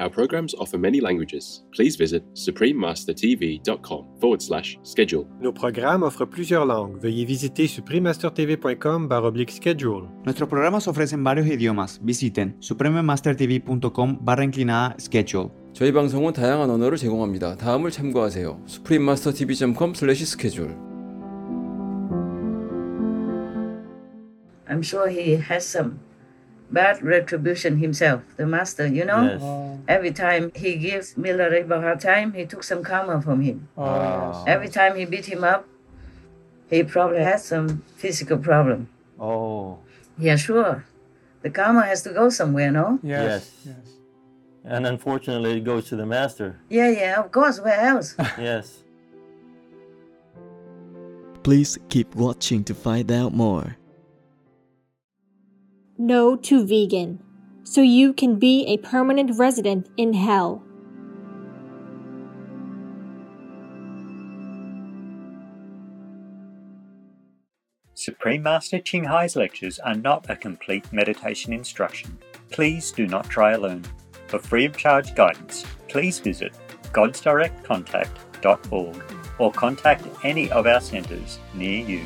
Our programs offer many languages. Please visit suprememastertv.com forward slash schedule. Nos programas offrent plusieurs langues. Veuillez visiter suprememastertv.com baroblique schedule. Nuestros programas ofrecen varios idiomas. Visiten suprememastertv.com barra inclinada schedule. 저희 방송은 다양한 언어를 제공합니다. 다음을 참고하세요. suprememastertv.com 스케줄 I'm sure he has some bad retribution himself, the master, you know? Yes. Oh. Every time he gives Milarepa hard time, he took some karma from him. Oh, Every time he beat him up, he probably had some physical problem. Oh. Yeah, sure. The karma has to go somewhere, no? Yes. yes. Yes. And unfortunately, it goes to the master. Yeah, yeah, of course. Where else? Yes. Please keep watching to find out more. No to vegan, so you can be a permanent resident in hell. Supreme Master Ching Hai's lectures are not a complete meditation instruction. Please do not try alone. For free of charge guidance, please visit godsdirectcontact.org or contact any of our centres near you.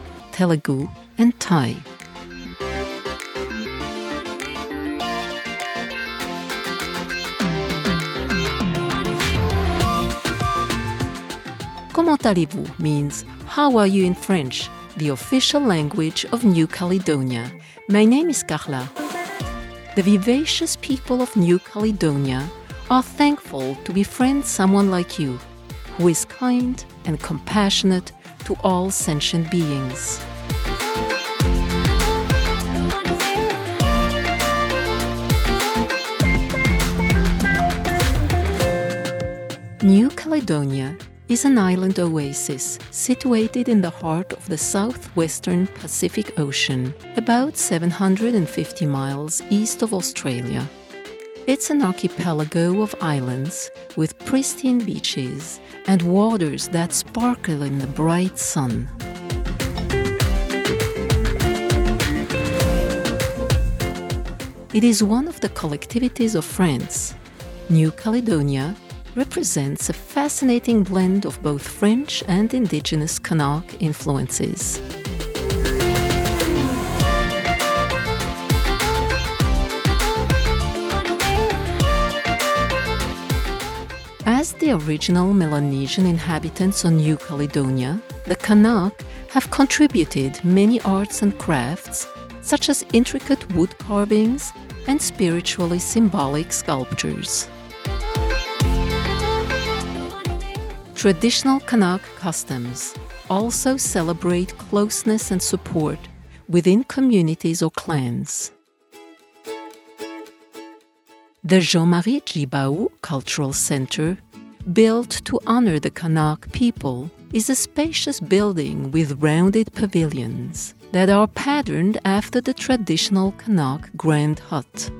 Telugu, and Thai. Comment allez-vous means how are you in French, the official language of New Caledonia. My name is Carla. The vivacious people of New Caledonia are thankful to befriend someone like you, who is kind and compassionate to all sentient beings. New Caledonia is an island oasis situated in the heart of the southwestern Pacific Ocean, about 750 miles east of Australia. It's an archipelago of islands with pristine beaches and waters that sparkle in the bright sun. It is one of the collectivities of France. New Caledonia represents a fascinating blend of both French and indigenous Kanak influences. As the original Melanesian inhabitants on New Caledonia, the Kanak have contributed many arts and crafts, such as intricate wood carvings and spiritually symbolic sculptures. Traditional Kanak customs also celebrate closeness and support within communities or clans. The Jean-Marie Tjibaou Cultural Center, built to honor the Kanak people, is a spacious building with rounded pavilions that are patterned after the traditional Kanak Grand Hut.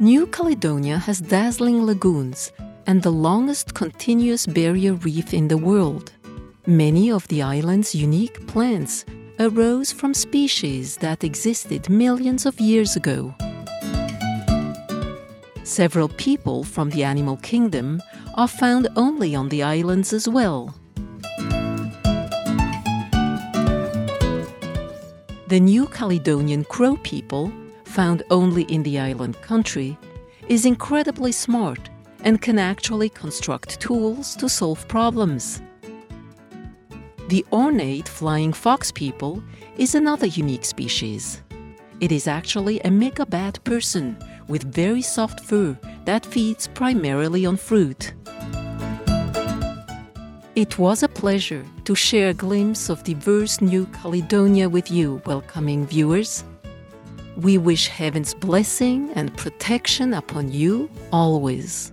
New Caledonia has dazzling lagoons and the longest continuous barrier reef in the world. Many of the island's unique plants arose from species that existed millions of years ago. Several people from the animal kingdom are found only on the islands as well. The New Caledonian Crow people, found only in the island country, is incredibly smart and can actually construct tools to solve problems. The ornate flying fox people is another unique species. It is actually a megabat person with very soft fur that feeds primarily on fruit. It was a pleasure to share a glimpse of diverse New Caledonia with you, welcoming viewers. We wish heaven's blessing and protection upon you always.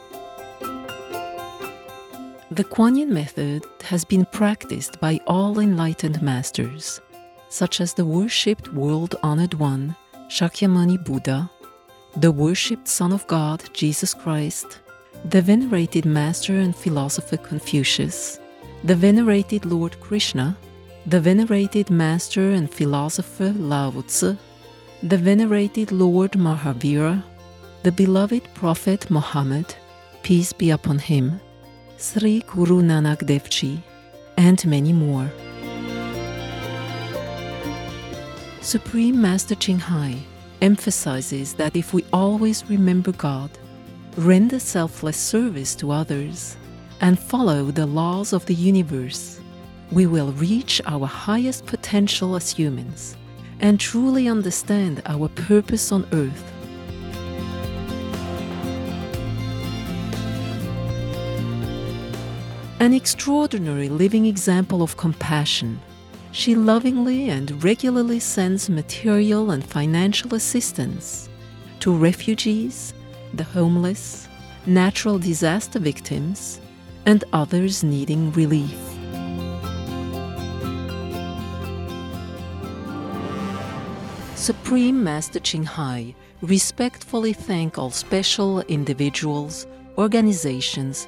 The Kuan Yin method has been practiced by all enlightened masters, such as the worshipped world honored one, Shakyamuni Buddha, the worshipped Son of God, Jesus Christ, the venerated master and philosopher Confucius, the venerated Lord Krishna, the venerated master and philosopher Lao Tzu, the venerated Lord Mahavira, the beloved Prophet Muhammad, peace be upon him, Sri Guru Nanak Dev Ji, and many more. Supreme Master Ching Hai emphasizes that if we always remember God, render selfless service to others, and follow the laws of the universe, we will reach our highest potential as humans and truly understand our purpose on earth. An extraordinary living example of compassion, she lovingly and regularly sends material and financial assistance to refugees, the homeless, natural disaster victims, and others needing relief. Supreme Master Ching Hai respectfully thank all special individuals, organizations,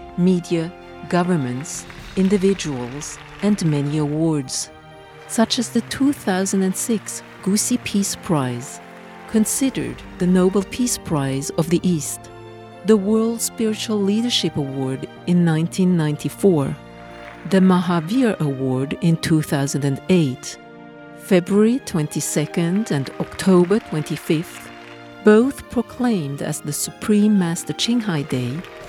media, governments, individuals, and many awards, such as the 2006 Gusi Peace Prize, considered the Nobel Peace Prize of the East, the World Spiritual Leadership Award in 1994, the Mahavir Award in 2008, February 22nd and October 25th, both proclaimed as the Supreme Master Ching Hai Day,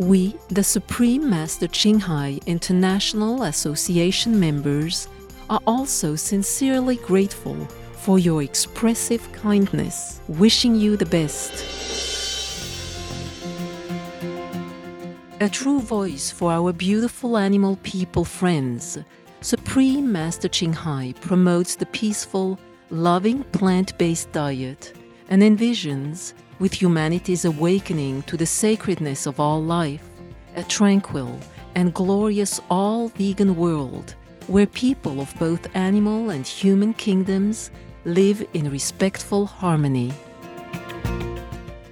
We, the Supreme Master Ching Hai International Association members, are also sincerely grateful for your expressive kindness, wishing you the best. A true voice for our beautiful animal people friends, Supreme Master Ching Hai promotes the peaceful, loving plant based diet and envisions, with humanity's awakening to the sacredness of all life, a tranquil and glorious all vegan world where people of both animal and human kingdoms live in respectful harmony.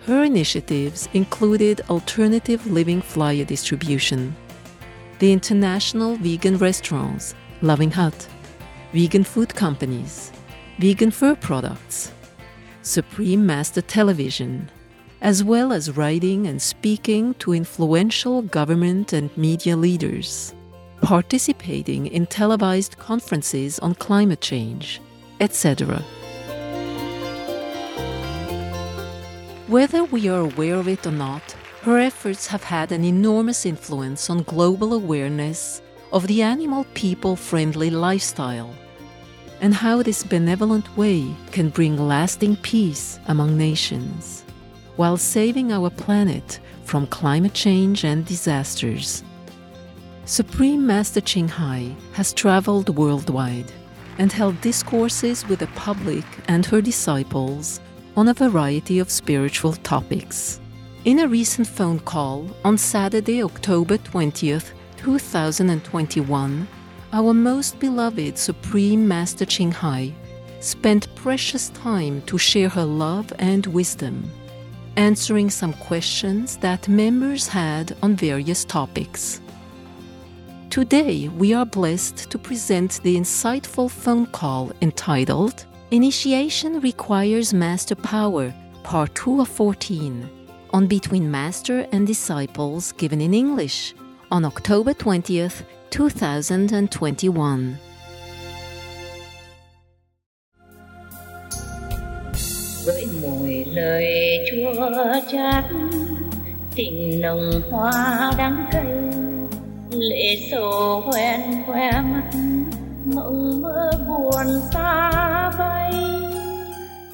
Her initiatives included alternative living flyer distribution, the international vegan restaurants, Loving Hut, vegan food companies, vegan fur products, Supreme Master Television, as well as writing and speaking to influential government and media leaders, participating in televised conferences on climate change, etc. Whether we are aware of it or not, her efforts have had an enormous influence on global awareness of the animal people friendly lifestyle and how this benevolent way can bring lasting peace among nations while saving our planet from climate change and disasters. Supreme Master Ching Hai has traveled worldwide and held discourses with the public and her disciples on a variety of spiritual topics. In a recent phone call on Saturday, October 20th, 2021, our most beloved Supreme Master Ching Hai spent precious time to share her love and wisdom, answering some questions that members had on various topics. Today, we are blessed to present the insightful phone call entitled Initiation Requires Master Power, Part 2 of 14, on Between Master and Disciples, given in English on October 20th, 2021. với mùi lời chua chát tình nồng hoa đắng cay lệ sầu hoen khoe mắt mộng mơ buồn xa vây.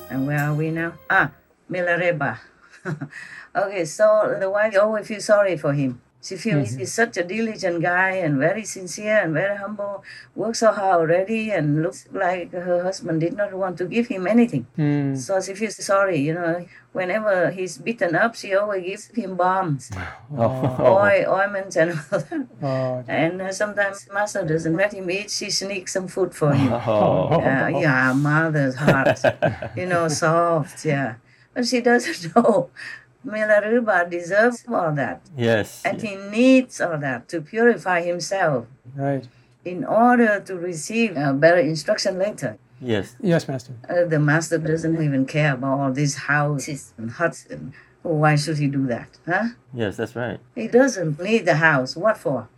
And where are we now? Ah milareba. Okay so the wife always feel sorry for him She feels Mhm. he's such a diligent guy and very sincere and very humble, works so hard already, and looks like her husband did not want to give him anything. Mm. So she feels sorry, you know. Whenever he's beaten up, she always gives him balms, Oh. oil, ointments, and all that. Oh. And uh, sometimes master doesn't let him eat. She sneaks some food for him. Oh. Yeah, yeah, mother's heart, you know, soft. Yeah, but she doesn't know. Milarepa deserves all that. Yes. And he needs all that to purify himself Right. in order to receive a better instruction later. Yes. Yes, Master. Uh, the master doesn't even care about all these houses and huts. And why should he do that? Huh? Yes, that's right. He doesn't need the house. What for?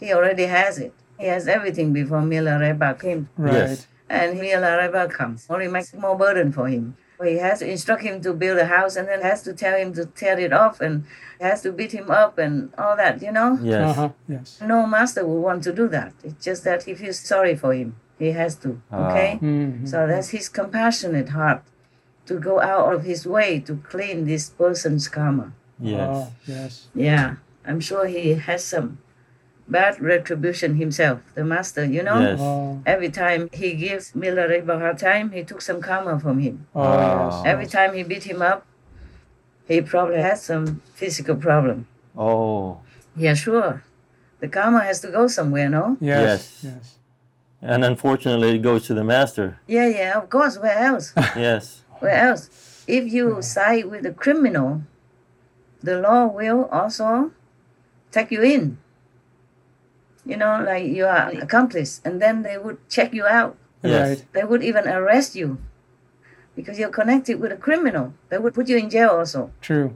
He already has it. He has everything before Milarepa came. Right. Yes. And Milarepa comes. Only makes more burden for him. He has to instruct him to build a house and then has to tell him to tear it off and has to beat him up and all that, you know? Yes. Uh-huh. Yes. No master would want to do that. It's just that he feels sorry for him. He has to. Ah. Okay? Mhm. So that's his compassionate heart to go out of his way to clean this person's karma. Yes. Oh, yes. Yeah. I'm sure he has some bad retribution himself, the master, you know? Yes. Oh, Every time he gives Milarepa hard time, he took some karma from him. oh yes. Every time he beat him up, he probably had some physical problem. Oh. Yeah, sure. The karma has to go somewhere, no? Yes. Yes. Yes. And unfortunately, it goes to the master. Yeah, yeah, of course. Where else? Yes. Where else? If you side with the criminal, the law will also take you in. You know, like you are an accomplice, and then they would check you out. Yes. Right. They would even arrest you because you're connected with a criminal. They would put you in jail also. True.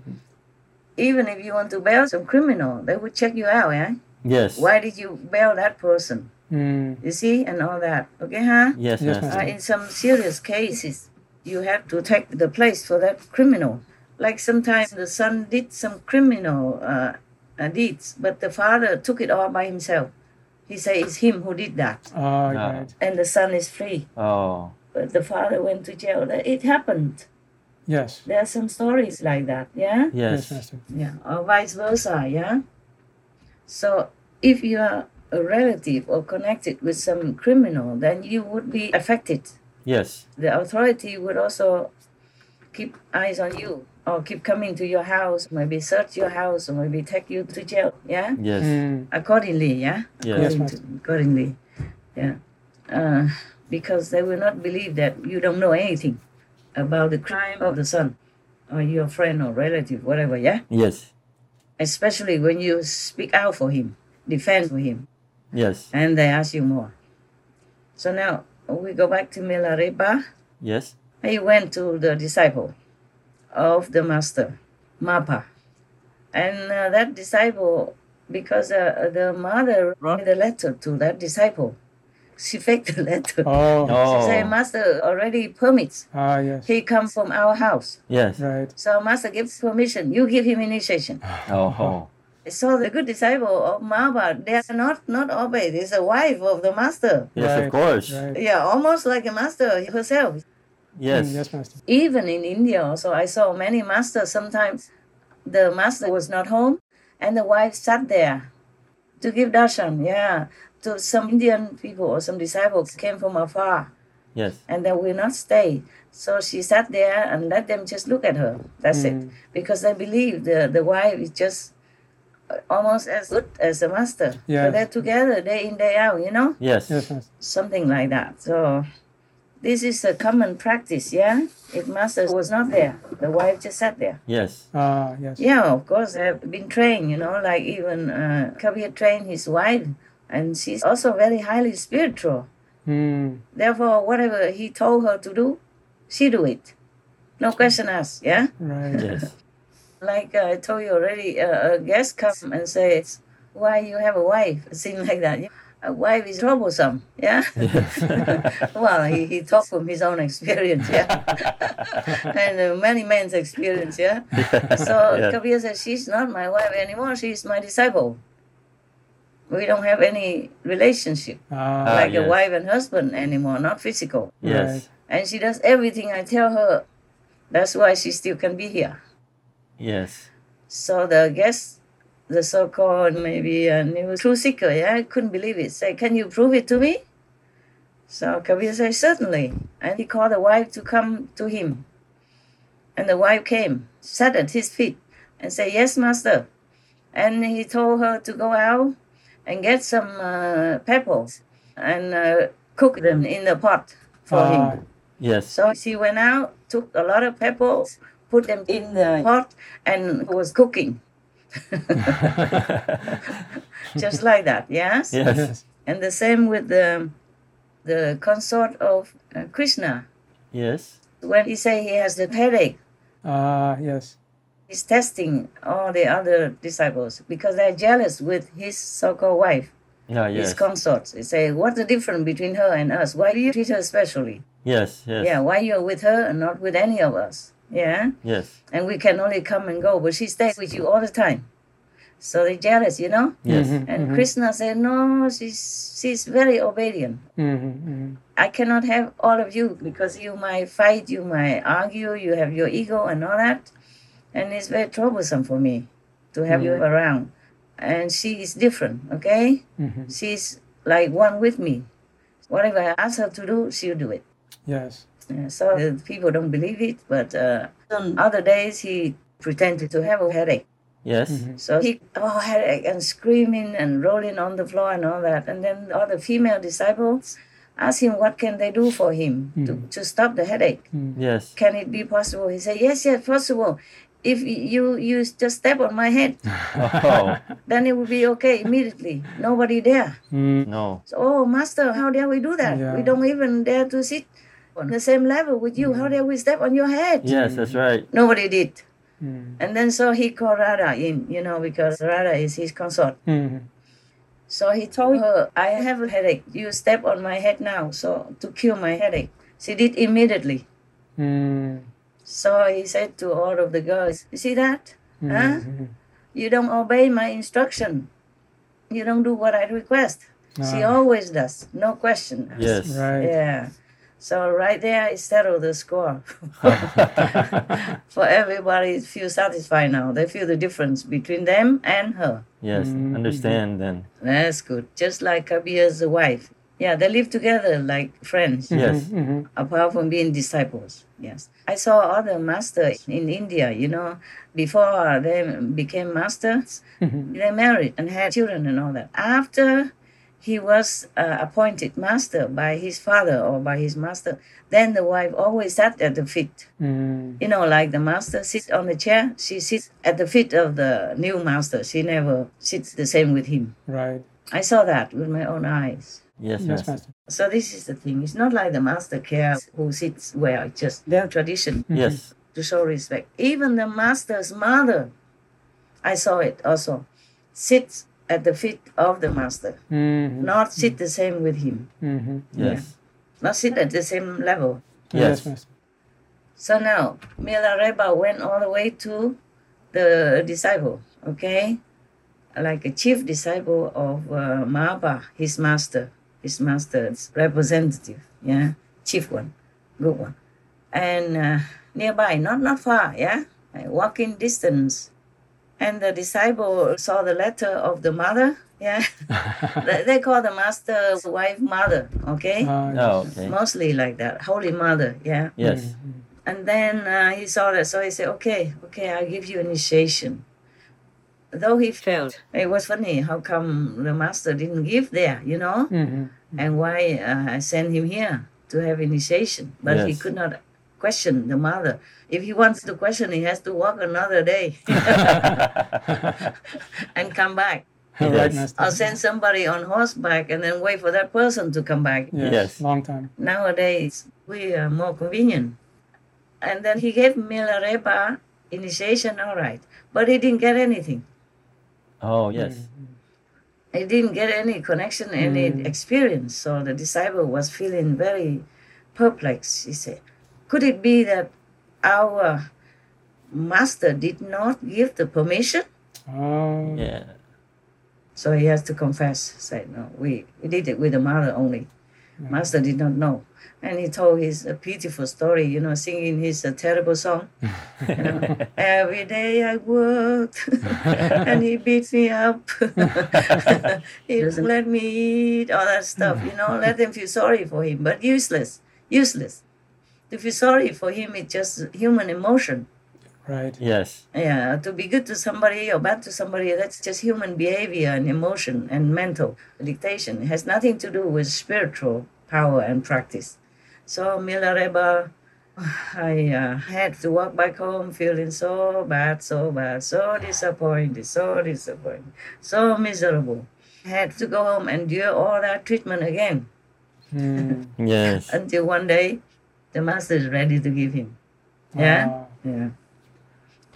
Even if you want to bail some criminal, they would check you out, eh? Yes. Why did you bail that person? Mm. You see, and all that. Okay, huh? Yes, Uh, Yes, Master. in some serious cases, you have to take the place for that criminal. Like sometimes the son did some criminal uh, uh, deeds, but the father took it all by himself. He said it's him who did that, Oh, right. Ah. and the son is free. Oh. But the father went to jail. It happened. Yes. There are some stories like that. Yeah. Yes. Master. Yeah, or vice versa, yeah? So if you are a relative or connected with some criminal, then you would be affected. Yes. The authority would also keep eyes on you or keep coming to your house, maybe search your house or maybe take you to jail, yeah? Yes. Mm. Accordingly, yeah? Yes. Yes, According to, accordingly, yeah. Uh, because they will not believe that you don't know anything about the crime of the son or your friend or relative, whatever, yeah? Yes. especially when you speak out for him, defend for him, Yes. and they ask you more. So now we go back to Milarepa. Yes. He went to the disciple of the master, Marpa. And uh, that disciple, because uh, the mother wrote the letter to that disciple, she faked the letter. Oh. She said, Master already permits. Ah, yes. He come from our house. Yes. Right. So Master gives permission. You give him initiation. Oh. So the good disciple of Marpa, they are not not obeyed. It's a wife of the master. Yes, of course. Yeah, almost like a master herself. Yes. yes, Master. Even in India, also I saw many masters. Sometimes the master was not home, and the wife sat there to give darshan. Yeah, to some Indian people or some disciples came from afar, Yes. and they will not stay. So she sat there and let them just look at her. That's it, Mm. because they believe the the wife is just almost as good as the master. So they're together day in day out. You know Yes. Yes, Master. something like that. So this is a common practice, yeah. If master was not there, the wife just sat there. Yes. Ah, yes. Yeah, of course, they've been trained, you know, like even uh, Kabir trained his wife, and she's also very highly spiritual. Mm. Therefore, whatever he told her to do, she do it. No question asked, yeah? Right. Yes. Like uh, I told you already, uh, a guest come and says, why you have a wife? It Thing like that. A wife is troublesome, yeah? well, he, he talked from his own experience, yeah? and uh, many men's experience, yeah? So Yeah. Kabir says, she's not my wife anymore, she's my disciple. We don't have any relationship, Ah, like a wife and husband anymore, not physical. Yes. And she does everything I tell her. That's why she still can be here. Yes. So the guest, the so-called maybe a new truth seeker, yeah, I couldn't believe it. Say, can you prove it to me? So Kabir said, certainly. And he called the wife to come to him. And the wife came, sat at his feet, and said, yes, master. And he told her to go out and get some uh, pebbles and uh, cook them in the pot for Ah, him. Yes. So she went out, took a lot of pebbles, put them in the pot, and was cooking. Just like that, yes? Yes. Yes. And the same with the, the consort of uh, Krishna. Yes. When he say he has the headache, Ah, yes. he's testing all the other disciples because they're jealous with his so-called wife, Ah, his yes. consorts. They say, what's the difference between her and us? Why do you treat her specially? Yes. Yes. Yeah, why you're with her and not with any of us? Yeah? Yes. and we can only come and go, but she stays with you all the time. So they're jealous, you know? Yes. And Mhm. Krishna said, No, she's she's very obedient. Mm-hmm. I cannot have all of you because you might fight, you might argue, you have your ego and all that. And it's very troublesome for me to have you Mhm. around. And she is different, okay? Mhm. She's like one with me. Whatever I ask her to do, she'll do it. Yes. Yeah, so uh, people don't believe it, but uh, on other days he pretended to have a headache. Yes. So he, oh, headache, and screaming and rolling on the floor and all that. And then all the female disciples asked him what can they do for him to, to stop the headache. Yes. Can it be possible? He said, yes, yes, possible. if you you just step on my head, Oh, then it will be okay immediately. Nobody there. no. So, oh, master, how dare we do that? Yeah. We don't even dare to sit on the same level with you. How mm. dare we step on your head? Yes, that's right. Nobody did. Mm. And then so he called Radha in, you know, because Radha is his consort. Mm-hmm. So he told her, I have a headache. You step on my head now, so to cure my headache. She did immediately. Mm. So he said to all of the girls, You see that? Huh? Mm-hmm. You don't obey my instruction. You don't do what I request. She Ah. always does, no question. Yes. Right. Yeah. So right there, it settled the score. For everybody, feel satisfied now. They feel the difference between them and her. Yes, mm-hmm. understand then. That's good. Just like Kabir's wife. Yeah, they live together like friends. Yes. Mm-hmm. Mm-hmm. Apart from being disciples. Yes. I saw other masters in India, you know, before they became masters, they married and had children and all that. After he was uh, appointed master by his father or by his master, then the wife always sat at the feet. You know, like the master sits on the chair, she sits at the feet of the new master. She never sits the same with him. Right. I saw that with my own eyes. Yes, Yes, Master. So this is the thing. It's not like the master cares who sits where. It's just their tradition Yes. to show respect. Even the master's mother, I saw it also, sits at the feet of the master, Mhm. not sit the same with him, Mhm. Yes. not sit at the same level. Yes. Master. So now Milarepa went all the way to the disciple, okay, like a chief disciple of uh, Marpa, his master, his master's representative, yeah, chief one, good one, and uh, nearby, not not far, yeah, like walking distance. And the disciple saw the letter of the mother, yeah. they, they call the master's wife mother, okay. Oh, okay. Mostly like that, Holy Mother, yeah. Yes. And then uh, he saw that, so he said, "Okay, okay, I'll give you initiation." Though he felt it was funny, how come the master didn't give there, you know, Mhm. and why uh, I sent him here to have initiation? But he could not question the mother. If he wants to question, he has to walk another day and come back. Right, Master. I'll send somebody on horseback and then wait for that person to come back. Yes. Yes. Long time. Nowadays, we are more convenient. And then he gave Milarepa initiation, all right. But he didn't get anything. Oh, yes. Mm-hmm. He didn't get any connection, any mm. experience. So the disciple was feeling very perplexed. He said, Could it be that our master did not give the permission? Oh. Yeah. So he has to confess, say, No, we, we did it with the mother only. Master did not know. And he told his uh, pitiful story, you know, singing his uh, terrible song. You know, Every day I worked and he beats me up. he doesn't let me eat, all that stuff, you know, let them feel sorry for him, but useless, useless. To feel sorry for him is just human emotion. Right. Yes. Yeah, to be good to somebody or bad to somebody, that's just human behavior and emotion and mental dictation. It has nothing to do with spiritual power and practice. So Milarepa, I uh, had to walk back home feeling so bad, so bad, so disappointed, so disappointed, so miserable. Had to go home and do all that treatment again Mm. Yes. until one day the master is ready to give him. Yeah? Ah. Yeah.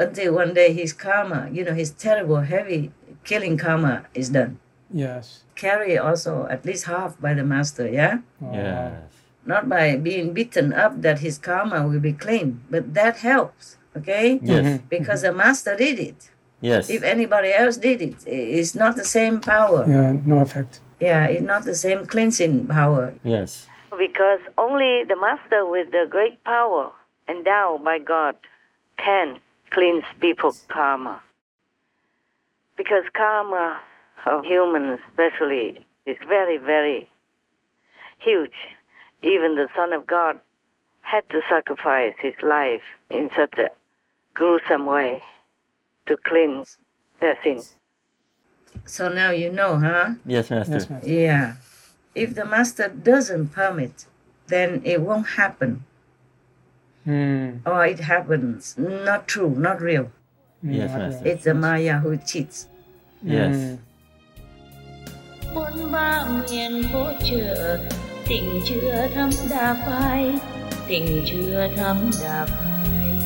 Until one day his karma, you know, his terrible, heavy killing karma is done. Yes. Carry also at least half by the master, yeah? Ah. Yes. Not by being beaten up that his karma will be clean, but that helps, okay? Yes. Mm-hmm. Because the master did it. Yes. If anybody else did it, it's not the same power. Yeah. No effect. Yeah, it's not the same cleansing power. Yes. Because only the master with the great power endowed by God can cleanse people's karma. Because karma of humans, especially, is very, very huge. Even the Son of God had to sacrifice his life in such a gruesome way to cleanse their sins. So now you know, huh? Yes, Master. Yes, Master. Yeah. If the master doesn't permit, then it won't happen. Mm. or it happens. Not true, not real. Yes, Not Master. It's the Maya who cheats. Yes. Mm. bốn ba miền phố chợ tình chưa thắm đà phai tình chưa thắm đà phai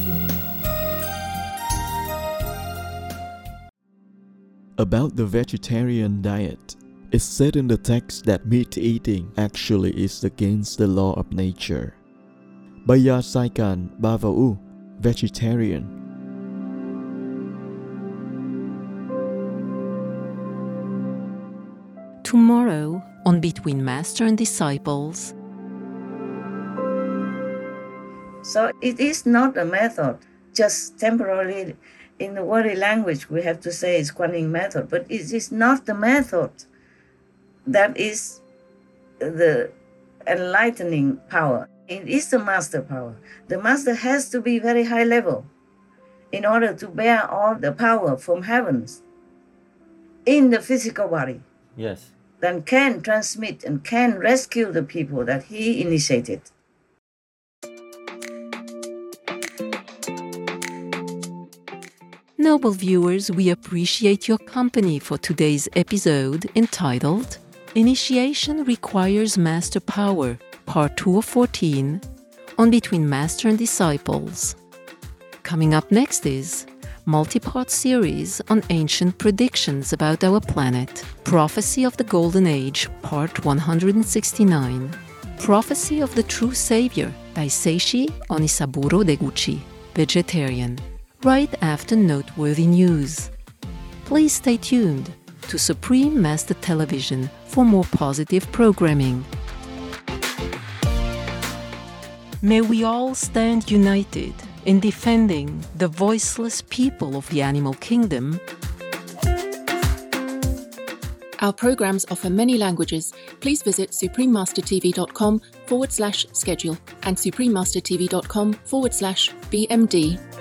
About the vegetarian diet, it's said in the text that meat eating actually is against the law of nature. Baya Saikan Bavau, vegetarian. Tomorrow, on Between Master and Disciples, So it is not a method, just temporarily in the worldly language we have to say it's Kuan method, but it is not the method that is the enlightening power. It is the master power. The master has to be very high level in order to bear all the power from heavens in the physical body, Yes. then can transmit and can rescue the people that he initiated. Noble viewers, we appreciate your company for today's episode entitled Initiation Requires Master Power, Part 2 of 14, on Between Master and Disciples. Coming up next is multi-part series on ancient predictions about our planet. Prophecy of the Golden Age, Part 169. Prophecy of the True Savior by Seishi Onisaburo Deguchi, vegetarian, right after noteworthy news. Please stay tuned to Supreme Master Television for more positive programming. May we all stand united in defending the voiceless people of the animal kingdom Our programs offer many languages. Please visit suprememastertv.com forward slash schedule and suprememastertv.com forward slash BMD